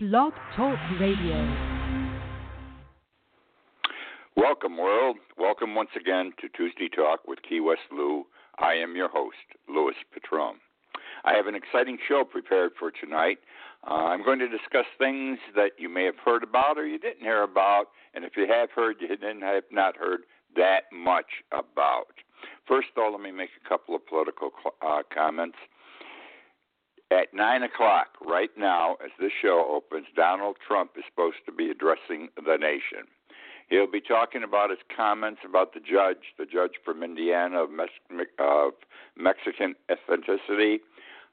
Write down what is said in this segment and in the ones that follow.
Blog Talk Radio. Welcome, world. Welcome once again to Tuesday Talk with Key West Lou. I am your host, Louis Petrone. I have an exciting show prepared for tonight. Uh, I'm going to discuss things that you may have heard about or you didn't hear about, and if you have heard, you didn't have not heard that much about. First, though, let me make a couple of political uh, comments. At 9 o'clock, right now, as this show opens, Donald Trump is supposed to be addressing the nation. He'll be talking about his comments about the judge, the judge from Indiana of, Mex- of Mexican ethnicity,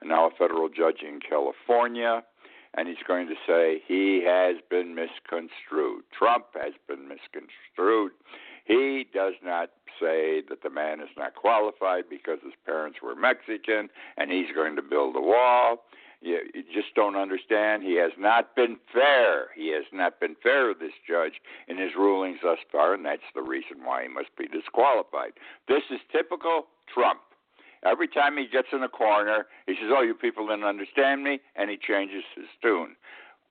now a federal judge in California, and he's going to say he has been misconstrued. Trump has been misconstrued. He does not say that the man is not qualified because his parents were Mexican and he's going to build a wall. You, you just don't understand. He has not been fair. He has not been fair to this judge in his rulings thus far, and that's the reason why he must be disqualified. This is typical Trump. Every time he gets in a corner, he says, Oh, you people didn't understand me, and he changes his tune.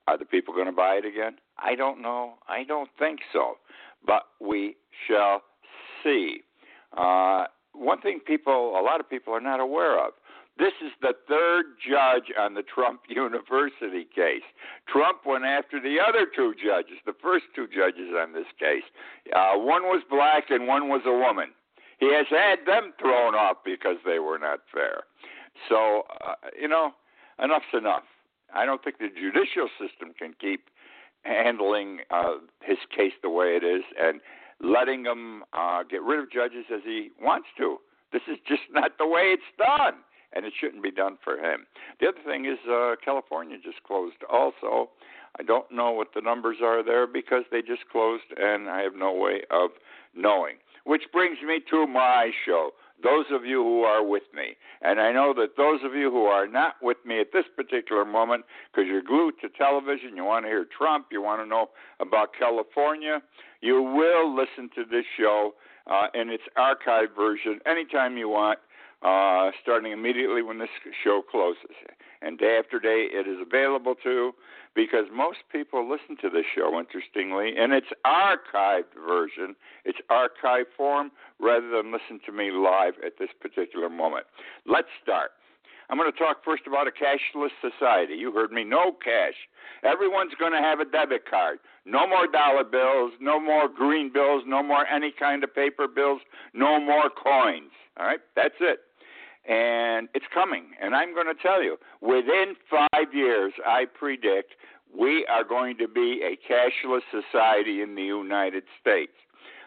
Are the people going to buy it again? I don't know. I don't think so. But we shall see. Uh, one thing people, a lot of people are not aware of. This is the third judge on the Trump University case. Trump went after the other two judges, the first two judges on this case. Uh, one was black and one was a woman. He has had them thrown off because they were not fair. So, uh, you know, enough's enough. I don't think the judicial system can keep handling uh, his case the way it is and letting him uh, get rid of judges as he wants to. This is just not the way it's done, and it shouldn't be done for him. The other thing is uh, California just closed also. I don't know what the numbers are there because they just closed, and I have no way of knowing. Which brings me to my show, those of you who are with me. And I know that those of you who are not with me at this particular moment, because you're glued to television, you want to hear Trump, you want to know about California, you will listen to this show uh, in its archived version anytime you want, uh, starting immediately when this show closes. And day after day, it is available to because most people listen to this show, interestingly, in its archived version, its archived form, rather than listen to me live at this particular moment. Let's start. I'm going to talk first about a cashless society. You heard me, no cash. Everyone's going to have a debit card. No more dollar bills, no more green bills, no more any kind of paper bills, no more coins. All right, that's it and it's coming. And I'm going to tell you, within five years, I predict we are going to be a cashless society in the United States.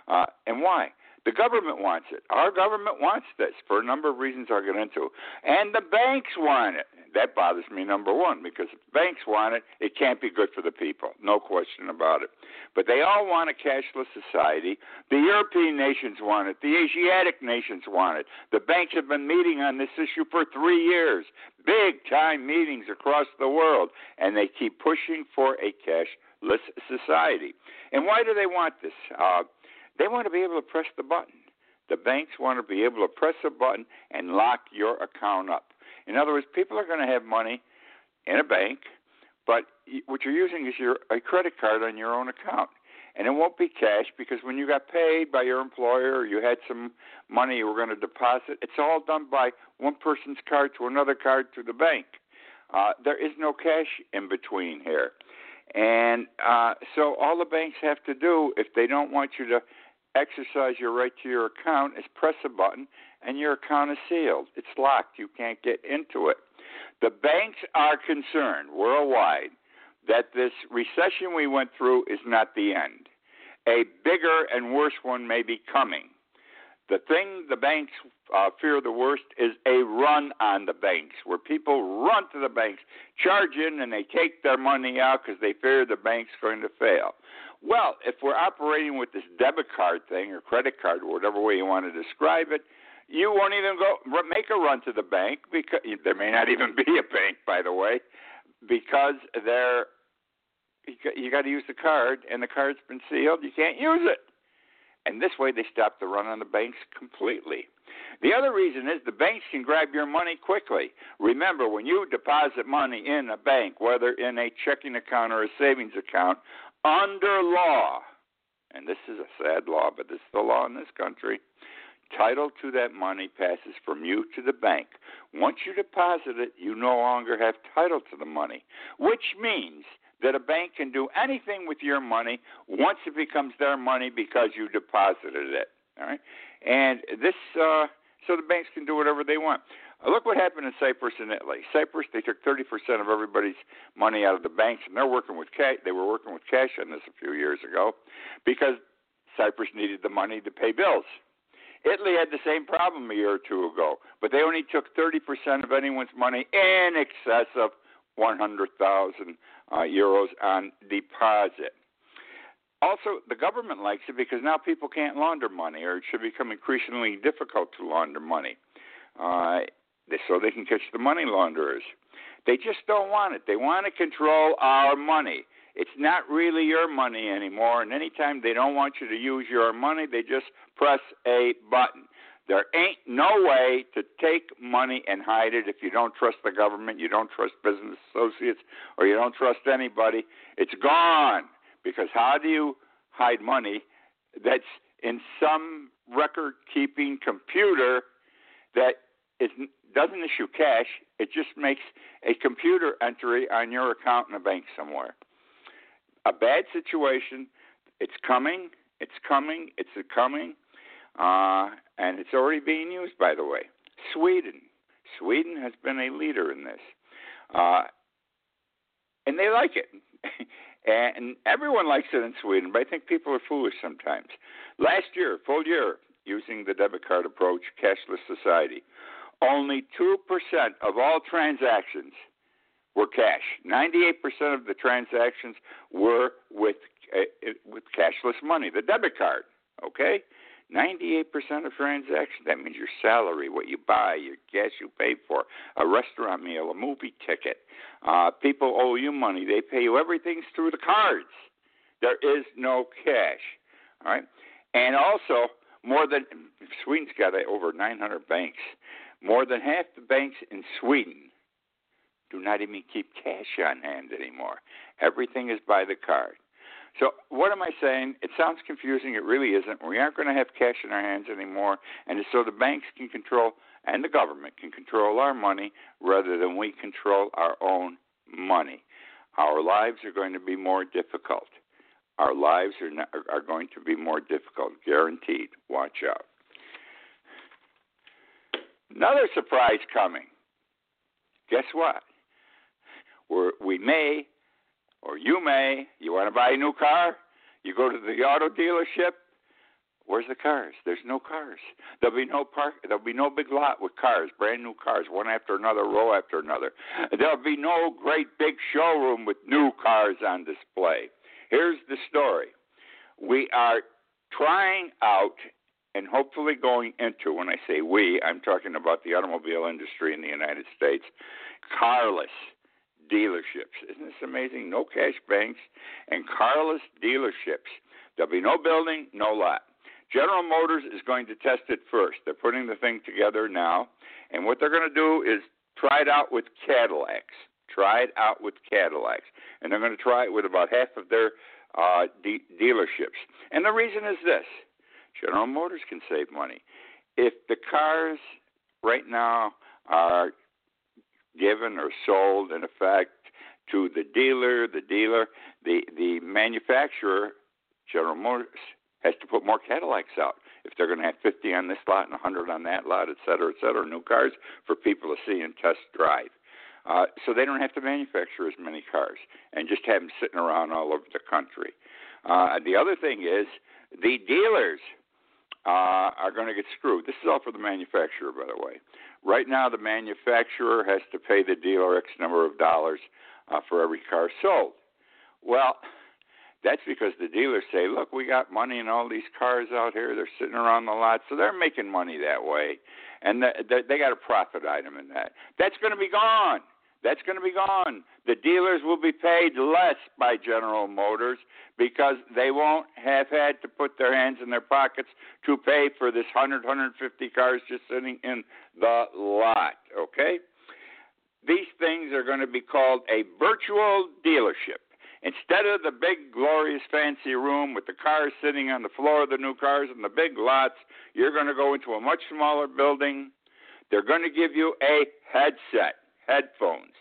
Uh, and why? The government wants it. Our government wants this for a number of reasons I'll get into. And the banks want it that bothers me number one because if banks want it, it can't be good for the people, no question about it. But they all want a cashless society. The European nations want it. The Asiatic nations want it. The banks have been meeting on this issue for three years, big time meetings across the world, and they keep pushing for a cashless society. And why do they want this? Uh, they want to be able to press the button. The banks want to be able to press a button and lock your account up. In other words, people are going to have money in a bank, but what you're using is your a credit card on your own account. And it won't be cash because when you got paid by your employer or you had some money you were going to deposit, it's all done by one person's card to another card to the bank. Uh, there is no cash in between here. And uh, so all the banks have to do, if they don't want you to exercise your right to your account, is press a button and your account is sealed. It's locked. You can't get into it. The banks are concerned worldwide that this recession we went through is not the end. A bigger and worse one may be coming. The thing the banks uh, fear the worst is a run on the banks, where people run to the banks, charge in, and they take their money out because they fear the bank's going to fail. Well, if we're operating with this debit card thing or credit card, whatever way you want to describe it, you won't even go make a run to the bank because there may not even be a bank, by the way, because they're you got to use the card, and the card's been sealed. You can't use it, and this way they stop the run on the banks completely. The other reason is the banks can grab your money quickly. Remember, when you deposit money in a bank, whether in a checking account or a savings account, under law, and this is a sad law, but this is the law in this country, title to that money passes from you to the bank. Once you deposit it, you no longer have title to the money, which means that a bank can do anything with your money once it becomes their money because you deposited it. All right, and this uh, so the banks can do whatever they want. Uh, look what happened in Cyprus and Italy. Cyprus, they took 30% of everybody's money out of the banks, and they're working with cash. They were working with cash on this a few years ago because Cyprus needed the money to pay bills. Italy had the same problem a year or two ago, but they only took 30% of anyone's money in excess of 100,000 uh, euros on deposit. Also, the government likes it because now people can't launder money, or it should become increasingly difficult to launder money. Uh, so they can catch the money launderers. They just don't want it. They want to control our money. It's not really your money anymore, and anytime they don't want you to use your money, they just press a button. There ain't no way to take money and hide it if you don't trust the government, you don't trust business associates, or you don't trust anybody. It's gone. Because how do you hide money that's in some record keeping computer that is, doesn't issue cash? It just makes a computer entry on your account in a bank somewhere. A bad situation. It's coming. It's coming. It's coming. Uh, and it's already being used, by the way. Sweden. Sweden has been a leader in this. Uh, and they like it. and everyone likes it in Sweden, but I think people are foolish sometimes. Last year, full year, using the debit card approach, cashless society, only 2% of all transactions were cash. 98% of the transactions were with uh, with cashless money, the debit card, okay? 98% of transactions, that means your salary, what you buy, your gas you pay for, a restaurant meal, a movie ticket. Uh, people owe you money. They pay you. Everything's through the cards. There is no cash. All right? And also, more than Sweden's got over 900 banks. More than half the banks in Sweden do not even keep cash on hand anymore. Everything is by the card. So, what am I saying? It sounds confusing. It really isn't. We aren't going to have cash in our hands anymore, and so the banks can control and the government can control our money rather than we control our own money. Our lives are going to be more difficult. Our lives are not, are going to be more difficult, guaranteed. Watch out. Another surprise coming. Guess what? We're, we may or you may, you want to buy a new car, you go to the auto dealership. Where's the cars? There's no cars. There'll be no park. There'll be no big lot with cars, brand new cars, one after another, row after another. There'll be no great big showroom with new cars on display. Here's the story. We are trying out and hopefully going into, when I say we, I'm talking about the automobile industry in the United States, carless dealerships. Isn't this amazing? No cash banks and carless dealerships. There'll be no building, no lot. General Motors is going to test it first. They're putting the thing together now, and what they're going to do is try it out with Cadillacs. Try it out with Cadillacs, and they're going to try it with about half of their uh, de- dealerships. And the reason is this: General Motors can save money. If the cars right now are given or sold in effect to the dealer. The dealer, the the manufacturer, General Motors, has to put more Cadillacs out if they're going to have 50 on this lot and 100 on that lot, et cetera, et cetera, new cars for people to see and test drive. Uh, so they don't have to manufacture as many cars and just have them sitting around all over the country. Uh, the other thing is the dealers uh, are going to get screwed. This is all for the manufacturer, by the way. Right now, the manufacturer has to pay the dealer X number of dollars uh, for every car sold. Well, that's because the dealers say, look, we got money in all these cars out here. They're sitting around the lot, so they're making money that way, and the, the, they got a profit item in that. That's going to be gone. That's going to be gone. The dealers will be paid less by General Motors because they won't have had to put their hands in their pockets to pay for this 100, 150 cars just sitting in the lot. Okay? These things are going to be called a virtual dealership. Instead of the big, glorious, fancy room with the cars sitting on the floor of the new cars and the big lots, you're going to go into a much smaller building. They're going to give you a headset headphones.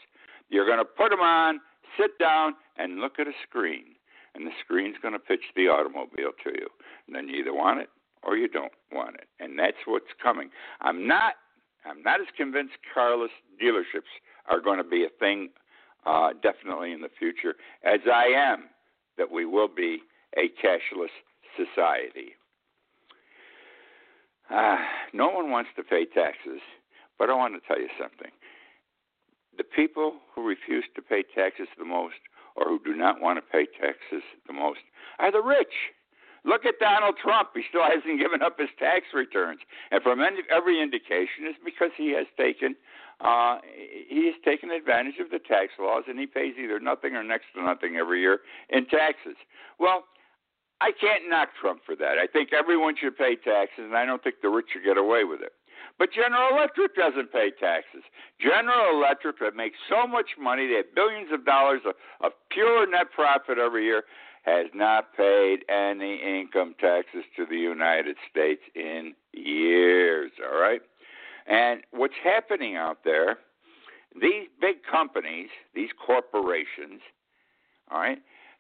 You're going to put them on, sit down, and look at a screen. And the screen's going to pitch the automobile to you. And then you either want it or you don't want it. And that's what's coming. I'm not I'm not as convinced carless dealerships are going to be a thing uh, definitely in the future as I am that we will be a cashless society. Uh, no one wants to pay taxes, but I want to tell you something the people who refuse to pay taxes the most or who do not want to pay taxes the most are the rich. Look at Donald Trump. He still hasn't given up his tax returns. And from every indication, is because he has taken uh, he has taken advantage of the tax laws and he pays either nothing or next to nothing every year in taxes. Well, I can't knock Trump for that. I think everyone should pay taxes, and I don't think the rich should get away with it. But General Electric doesn't pay taxes. General Electric that makes so much money, they have billions of dollars of, of pure net profit every year, has not paid any income taxes to the United States in years, all right? And what's happening out there, these big companies, these corporations, all right,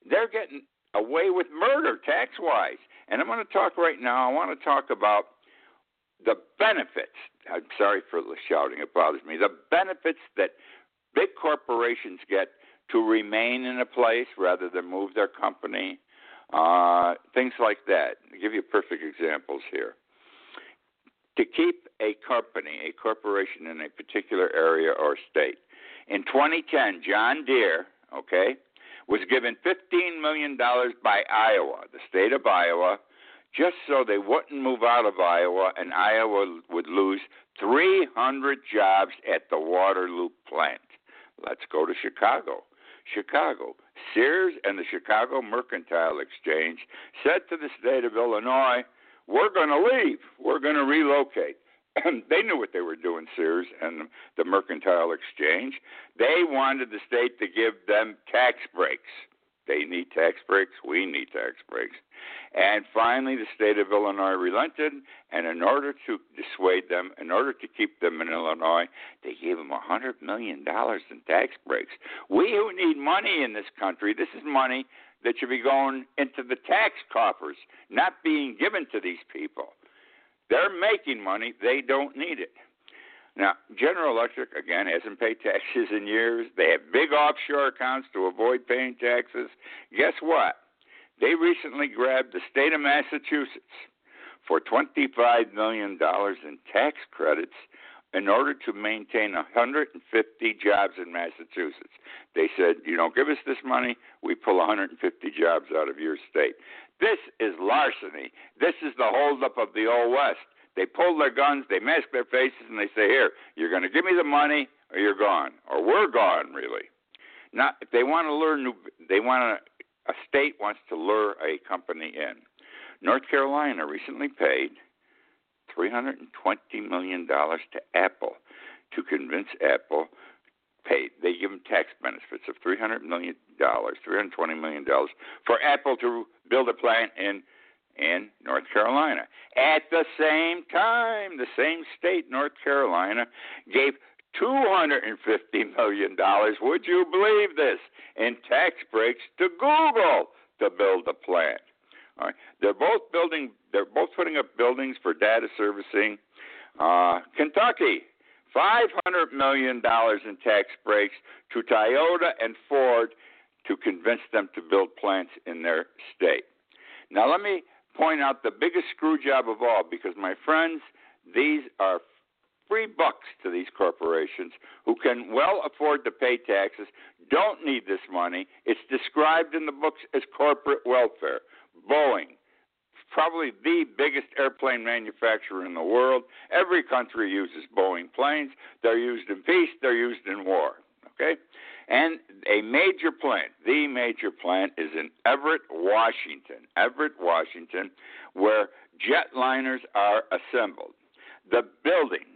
they're getting away with murder tax wise. And I'm going to talk right now, I want to talk about the benefits, I'm sorry for the shouting, it bothers me, the benefits that big corporations get to remain in a place rather than move their company, uh, things like that. I'll give you perfect examples here. To keep a company, a corporation in a particular area or state, in 2010, John Deere, okay, was given $15 million by Iowa, the state of Iowa, just so they wouldn't move out of Iowa and Iowa would lose 300 jobs at the Waterloo plant. Let's go to Chicago. Chicago. Sears and the Chicago Mercantile Exchange said to the state of Illinois, We're going to leave. We're going to relocate. And they knew what they were doing, Sears and the Mercantile Exchange. They wanted the state to give them tax breaks. They need tax breaks. We need tax breaks. And finally, the state of Illinois relented, and in order to dissuade them, in order to keep them in Illinois, they gave them a $100 million in tax breaks. We who need money in this country, this is money that should be going into the tax coffers, not being given to these people. They're making money, they don't need it. Now, General Electric, again, hasn't paid taxes in years. They have big offshore accounts to avoid paying taxes. Guess what? They recently grabbed the state of Massachusetts for $25 million in tax credits in order to maintain 150 jobs in Massachusetts. They said, you don't give us this money, we pull 150 jobs out of your state. This is larceny. This is the holdup of the Old West. They pull their guns, they mask their faces, and they say, "Here, you're going to give me the money, or you're gone, or we're gone." Really. Now, if they want to lure new, they want to, a state wants to lure a company in. North Carolina recently paid $320 million to Apple to convince Apple pay. They give them tax benefits of $300 million, $320 million for Apple to build a plant in in North Carolina. At the same time, the same state, North Carolina, gave $250 million, would you believe this, in tax breaks to Google to build a plant. All right. They're both building. They're both putting up buildings for data servicing. Uh, Kentucky, five hundred million dollars in tax breaks to Toyota and Ford to convince them to build plants in their state. Now, let me point out the biggest screw job of all because, my friends, these are free bucks to these corporations who can well afford to pay taxes, don't need this money. It's described in the books as corporate welfare. Boeing, probably the biggest airplane manufacturer in the world. Every country uses Boeing planes. They're used in peace, they're used in war. Okay? And a major plant, the major plant, is in Everett, Washington. Everett, Washington, where jetliners are assembled. The building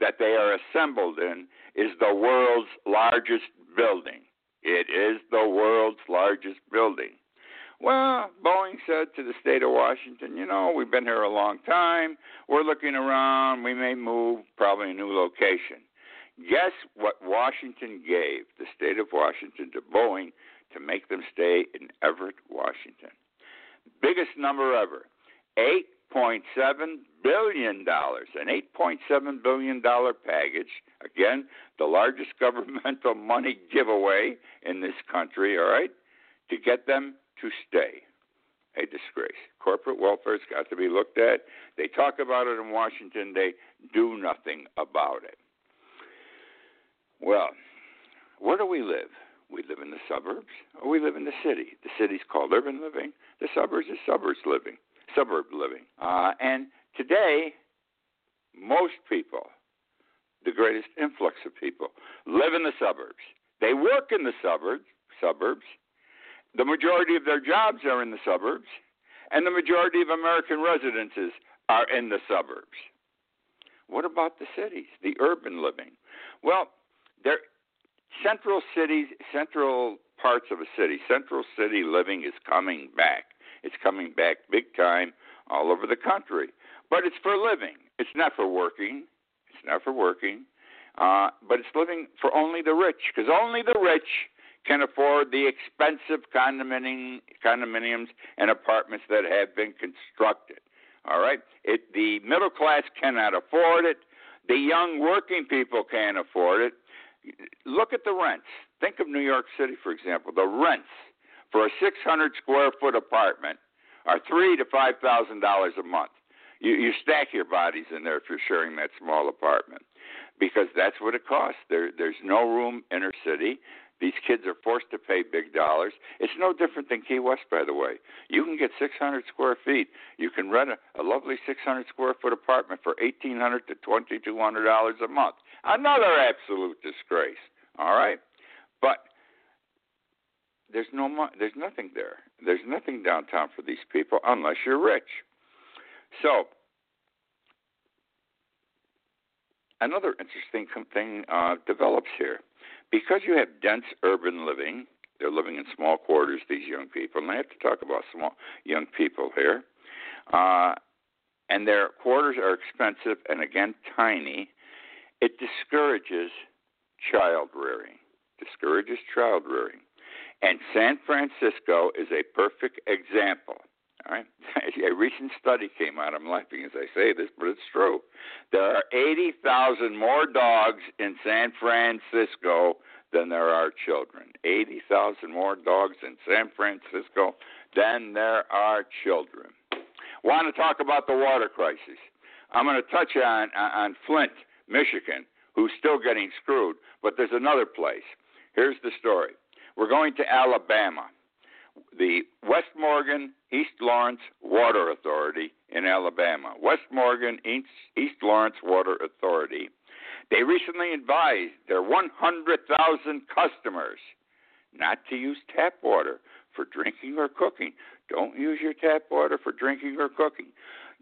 that they are assembled in is the world's largest building. It is the world's largest building. Well, Boeing said to the state of Washington, you know, we've been here a long time. We're looking around. We may move, probably a new location. Guess what Washington gave the state of Washington to Boeing to make them stay in Everett, Washington? Biggest number ever $8.7 billion. An $8.7 billion package. Again, the largest governmental money giveaway in this country, all right, to get them to stay. A disgrace. Corporate welfare's got to be looked at. They talk about it in Washington, they do nothing about it. Well, where do we live? We live in the suburbs or we live in the city. The city's called urban living, the suburbs is suburbs living, suburb living. Uh, and today, most people, the greatest influx of people, live in the suburbs. They work in the suburbs, suburbs, the majority of their jobs are in the suburbs, and the majority of American residences are in the suburbs. What about the cities, the urban living? Well, there, central cities, central parts of a city, central city living is coming back. It's coming back big time all over the country. But it's for living. It's not for working. It's not for working. Uh, but it's living for only the rich, because only the rich can afford the expensive condominium, condominiums and apartments that have been constructed. All right? It, the middle class cannot afford it. The young working people can't afford it. Look at the rents. Think of New York City, for example. The rents for a 600 square foot apartment are three to five thousand dollars a month. You, you stack your bodies in there if you're sharing that small apartment, because that's what it costs. There, there's no room inner city. These kids are forced to pay big dollars. It's no different than Key West, by the way. You can get 600 square feet. You can rent a, a lovely 600 square foot apartment for 1800 to 2200 dollars a month. Another absolute disgrace. All right, but there's no mo- there's nothing there. There's nothing downtown for these people unless you're rich. So another interesting thing uh, develops here because you have dense urban living, they're living in small quarters, these young people, and I have to talk about small young people here. Uh, and their quarters are expensive and again tiny. It discourages child rearing. Discourages child rearing. And San Francisco is a perfect example. All right. a recent study came out. I'm laughing as I say this, but it's true. There are 80,000 more dogs in San Francisco than there are children. 80,000 more dogs in San Francisco than there are children. Want to talk about the water crisis? I'm going to touch on on Flint, Michigan, who's still getting screwed, but there's another place. Here's the story. We're going to Alabama the West Morgan East Lawrence Water Authority in Alabama. West Morgan East, Lawrence Water Authority. They recently advised their 100,000 customers not to use tap water for drinking or cooking. Don't use your tap water for drinking or cooking.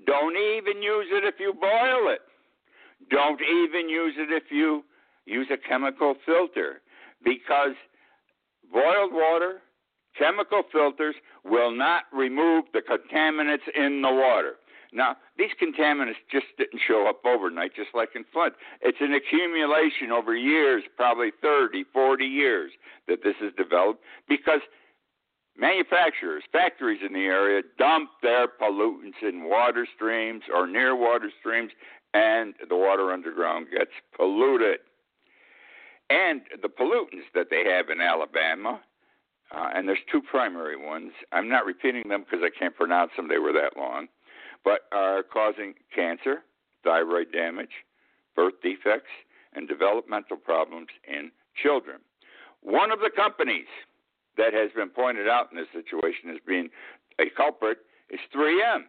Don't even use it if you boil it. Don't even use it if you use a chemical filter because boiled water Chemical filters will not remove the contaminants in the water. Now, these contaminants just didn't show up overnight, just like in Flint. It's an accumulation over years, probably 30, 40 years, that this has developed because manufacturers, factories in the area dump their pollutants in water streams or near water streams, and the water underground gets polluted. And the pollutants that they have in Alabama uh, and there's two primary ones. I'm not repeating them because I can't pronounce them, they were that long, but are causing cancer, thyroid damage, birth defects, and developmental problems in children. One of the companies that has been pointed out in this situation as being a culprit is 3M.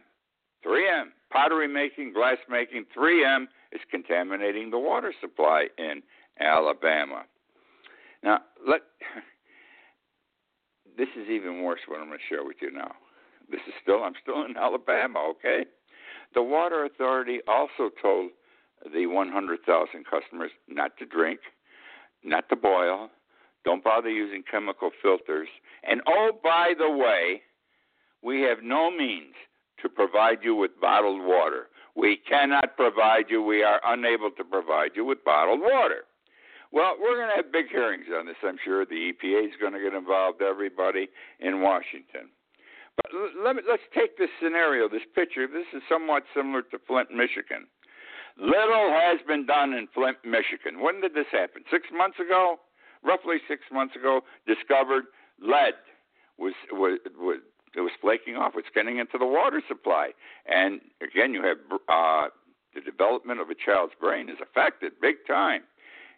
3M, pottery making, glass making, 3M is contaminating the water supply in Alabama. Now, let this is even worse. What I'm going to share with you now. This is still I'm still in Alabama. Okay, the water authority also told the 100,000 customers not to drink, not to boil, don't bother using chemical filters, and oh by the way, we have no means to provide you with bottled water. We cannot provide you. We are unable to provide you with bottled water. Well, we're going to have big hearings on this, I'm sure. The EPA is going to get involved, everybody in Washington. But let me, let's take this scenario, this picture. This is somewhat similar to Flint, Michigan. Little has been done in Flint, Michigan. When did this happen? Six months ago? Roughly six months ago, discovered lead was, was, was it was flaking off. It's getting into the water supply, and again, you have uh, the development of a child's brain is affected big time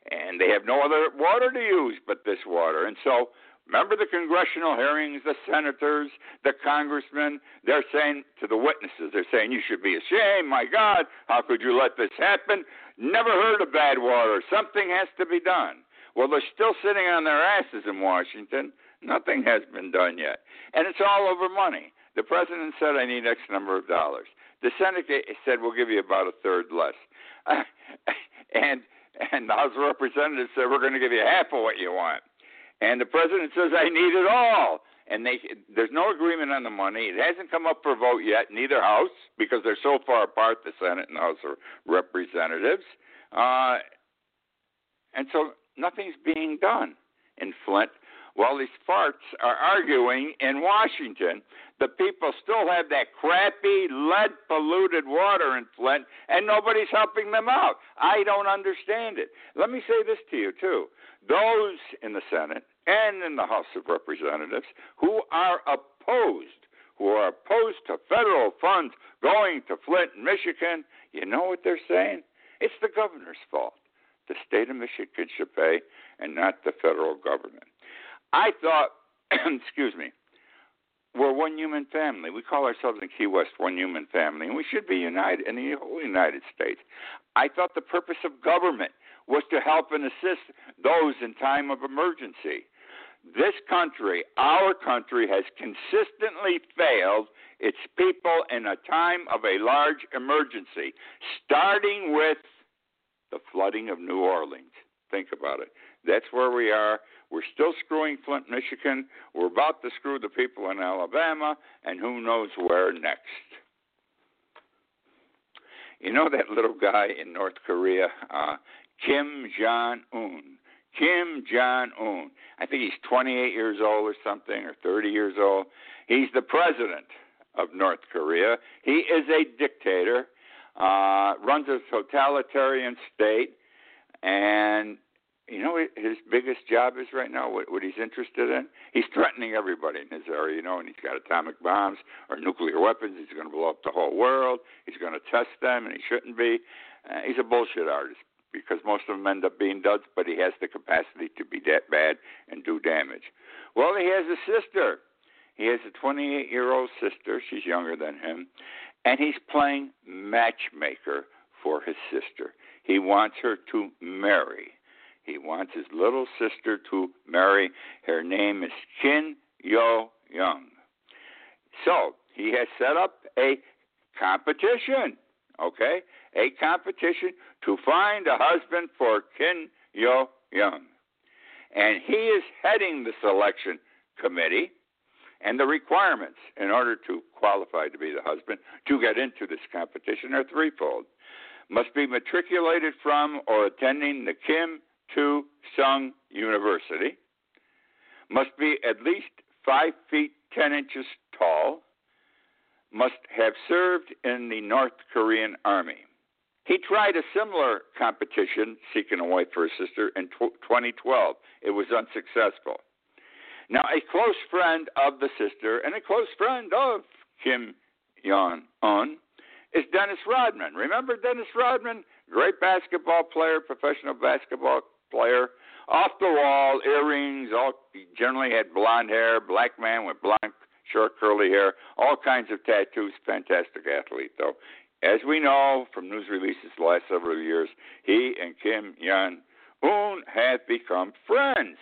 and they have no other water to use but this water. And so, remember the congressional hearings, the senators, the congressmen, they're saying to the witnesses, they're saying, You should be ashamed. My God, how could you let this happen? Never heard of bad water. Something has to be done. Well, they're still sitting on their asses in Washington. Nothing has been done yet. And it's all over money. The president said, I need X number of dollars. The Senate said, We'll give you about a third less. and and the House of Representatives said, "We're going to give you half of what you want," and the president says, "I need it all." And they, there's no agreement on the money. It hasn't come up for vote yet neither house because they're so far apart, the Senate and the House of Representatives. Uh, and so nothing's being done in Flint while these farts are arguing in Washington, the people still have that crappy, lead polluted water in Flint, and nobody's helping them out. I don't understand it. Let me say this to you, too. Those in the Senate and in the House of Representatives who are opposed, who are opposed to federal funds going to Flint, Michigan, you know what they're saying? It's the governor's fault. The state of Michigan should pay and not the federal government. I thought, excuse me, we're one human family. We call ourselves in Key West one human family, and we should be united in the whole United States. I thought the purpose of government was to help and assist those in time of emergency. This country, our country, has consistently failed its people in a time of a large emergency, starting with the flooding of New Orleans. Think about it. That's where we are. We're still screwing Flint, Michigan. We're about to screw the people in Alabama, and who knows where next. You know that little guy in North Korea, uh, Kim Jong Un. Kim Jong Un. I think he's 28 years old or something, or 30 years old. He's the president of North Korea. He is a dictator, uh, runs a totalitarian state, and you know his biggest job is right now? What, what he's interested in? He's threatening everybody in his area, you know, and he's got atomic bombs or nuclear weapons. He's going to blow up the whole world. He's going to test them, and he shouldn't be. Uh, he's a bullshit artist because most of them end up being duds, but he has the capacity to be that bad and do damage. Well, he has a sister. He has a 28 year old sister. She's younger than him. And he's playing matchmaker for his sister. He wants her to marry he wants his little sister to marry. Her name is Kim Yo Young. So he has set up a competition, okay? A competition to find a husband for Kim Yo Young. And he is heading the selection committee and the requirements in order to qualify to be the husband to get into this competition are threefold. Must be matriculated from or attending the Kim to Sung University, must be at least 5 feet 10 inches tall, must have served in the North Korean Army. He tried a similar competition seeking a wife for his sister in 2012. It was unsuccessful. Now, a close friend of the sister and a close friend of Kim Jong Un is Dennis Rodman. Remember Dennis Rodman? Great basketball player, professional basketball player. Off the wall, earrings, all generally had blonde hair, black man with blonde, short, curly hair, all kinds of tattoos. Fantastic athlete, though. As we know from news releases the last several years, he and Kim Jong Un have become friends.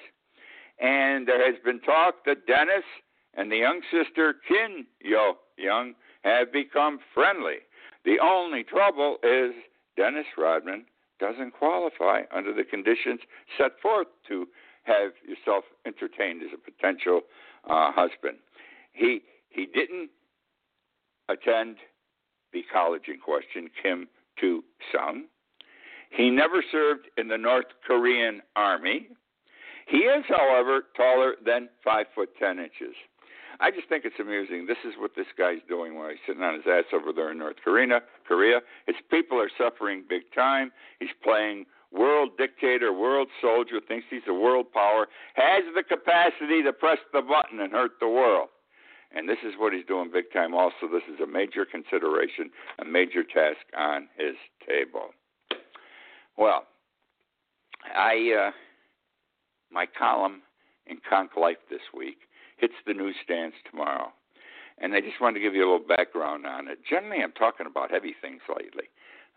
And there has been talk that Dennis and the young sister Kim Yo Young have become friendly. The only trouble is Dennis Rodman doesn't qualify under the conditions set forth to have yourself entertained as a potential uh, husband. He he didn't attend the college in question, Kim Tu Sung. He never served in the North Korean army. He is, however, taller than five foot ten inches. I just think it's amusing. This is what this guy's doing while he's sitting on his ass over there in North Korea. Korea. His people are suffering big time. He's playing world dictator, world soldier, thinks he's a world power, has the capacity to press the button and hurt the world. And this is what he's doing big time. Also, this is a major consideration, a major task on his table. Well, I uh, my column in Konk Life this week hits the newsstands tomorrow. And I just wanted to give you a little background on it. Generally, I'm talking about heavy things lately.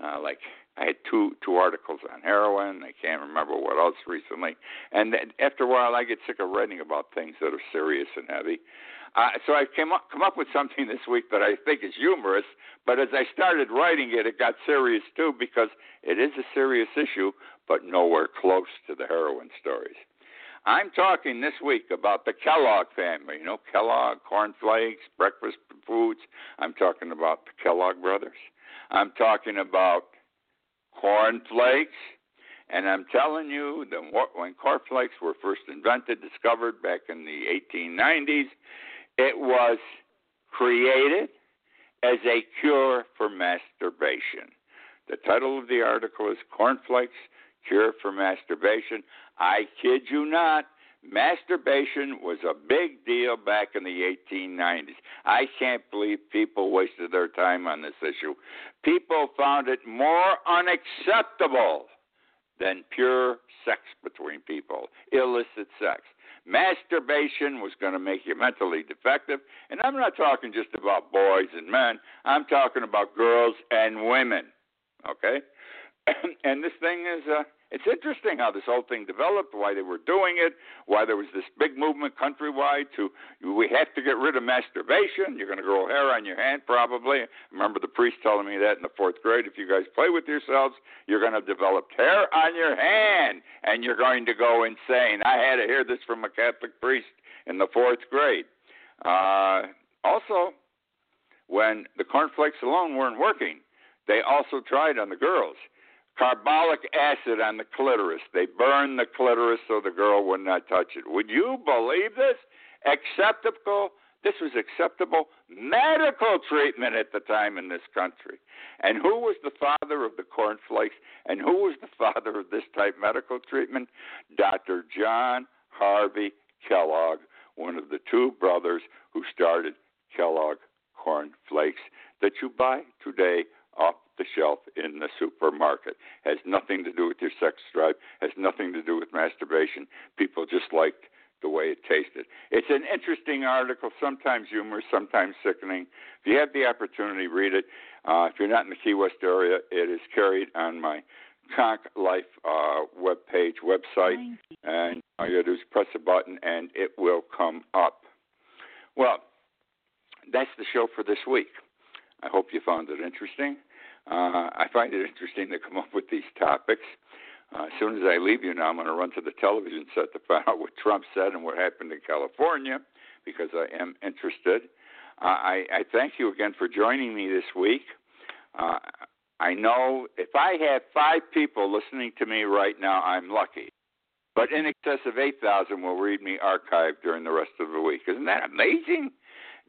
Uh, like I had two two articles on heroin. I can't remember what else recently. And after a while, I get sick of writing about things that are serious and heavy. Uh, so I came up come up with something this week that I think is humorous. But as I started writing it, it got serious too because it is a serious issue, but nowhere close to the heroin stories. I'm talking this week about the Kellogg family. You know, Kellogg, cornflakes, breakfast foods. I'm talking about the Kellogg brothers. I'm talking about cornflakes. And I'm telling you that when cornflakes were first invented, discovered back in the 1890s, it was created as a cure for masturbation. The title of the article is Cornflakes Cure for Masturbation. I kid you not. Masturbation was a big deal back in the 1890s. I can't believe people wasted their time on this issue. People found it more unacceptable than pure sex between people, illicit sex. Masturbation was going to make you mentally defective. And I'm not talking just about boys and men, I'm talking about girls and women. Okay? and this thing is. Uh, it's interesting how this whole thing developed, why they were doing it, why there was this big movement countrywide to we have to get rid of masturbation. You're going to grow hair on your hand probably. I remember the priest telling me that in the fourth grade. If you guys play with yourselves, you're going to develop hair on your hand, and you're going to go insane. I had to hear this from a Catholic priest in the fourth grade. Uh, also, when the cornflakes alone weren't working, they also tried on the girls carbolic acid on the clitoris. They burned the clitoris so the girl would not touch it. Would you believe this? Acceptable. This was acceptable medical treatment at the time in this country. And who was the father of the cornflakes? And who was the father of this type medical treatment? Dr. John Harvey Kellogg, one of the two brothers who started Kellogg cornflakes that you buy today off the shelf in the supermarket. Has nothing to do with your sex drive, has nothing to do with masturbation. People just liked the way it tasted. It's an interesting article, sometimes humorous, sometimes sickening. If you have the opportunity, read it. Uh, if you're not in the Key West area, it is carried on my Konk Life uh, web page, website, and all you do is press a button and it will come up. Well, that's the show for this week. I hope you found it interesting. Uh, I find it interesting to come up with these topics. Uh, as soon as I leave you now, I'm going to run to the television set to find out what Trump said and what happened in California because I am interested. Uh, I, I thank you again for joining me this week. Uh, I know if I have five people listening to me right now, I'm lucky. But in excess of 8,000 will read me archived during the rest of the week. Isn't that amazing?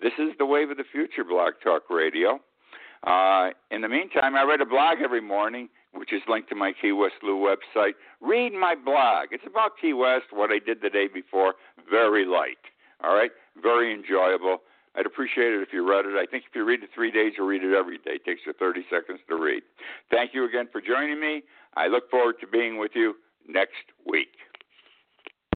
This is the wave of the future, Blog Talk Radio. Uh, in the meantime, I write a blog every morning, which is linked to my Key West Lou website. Read my blog. It's about Key West, what I did the day before. Very light. All right? Very enjoyable. I'd appreciate it if you read it. I think if you read it three days, you'll read it every day. It takes you 30 seconds to read. Thank you again for joining me. I look forward to being with you next week.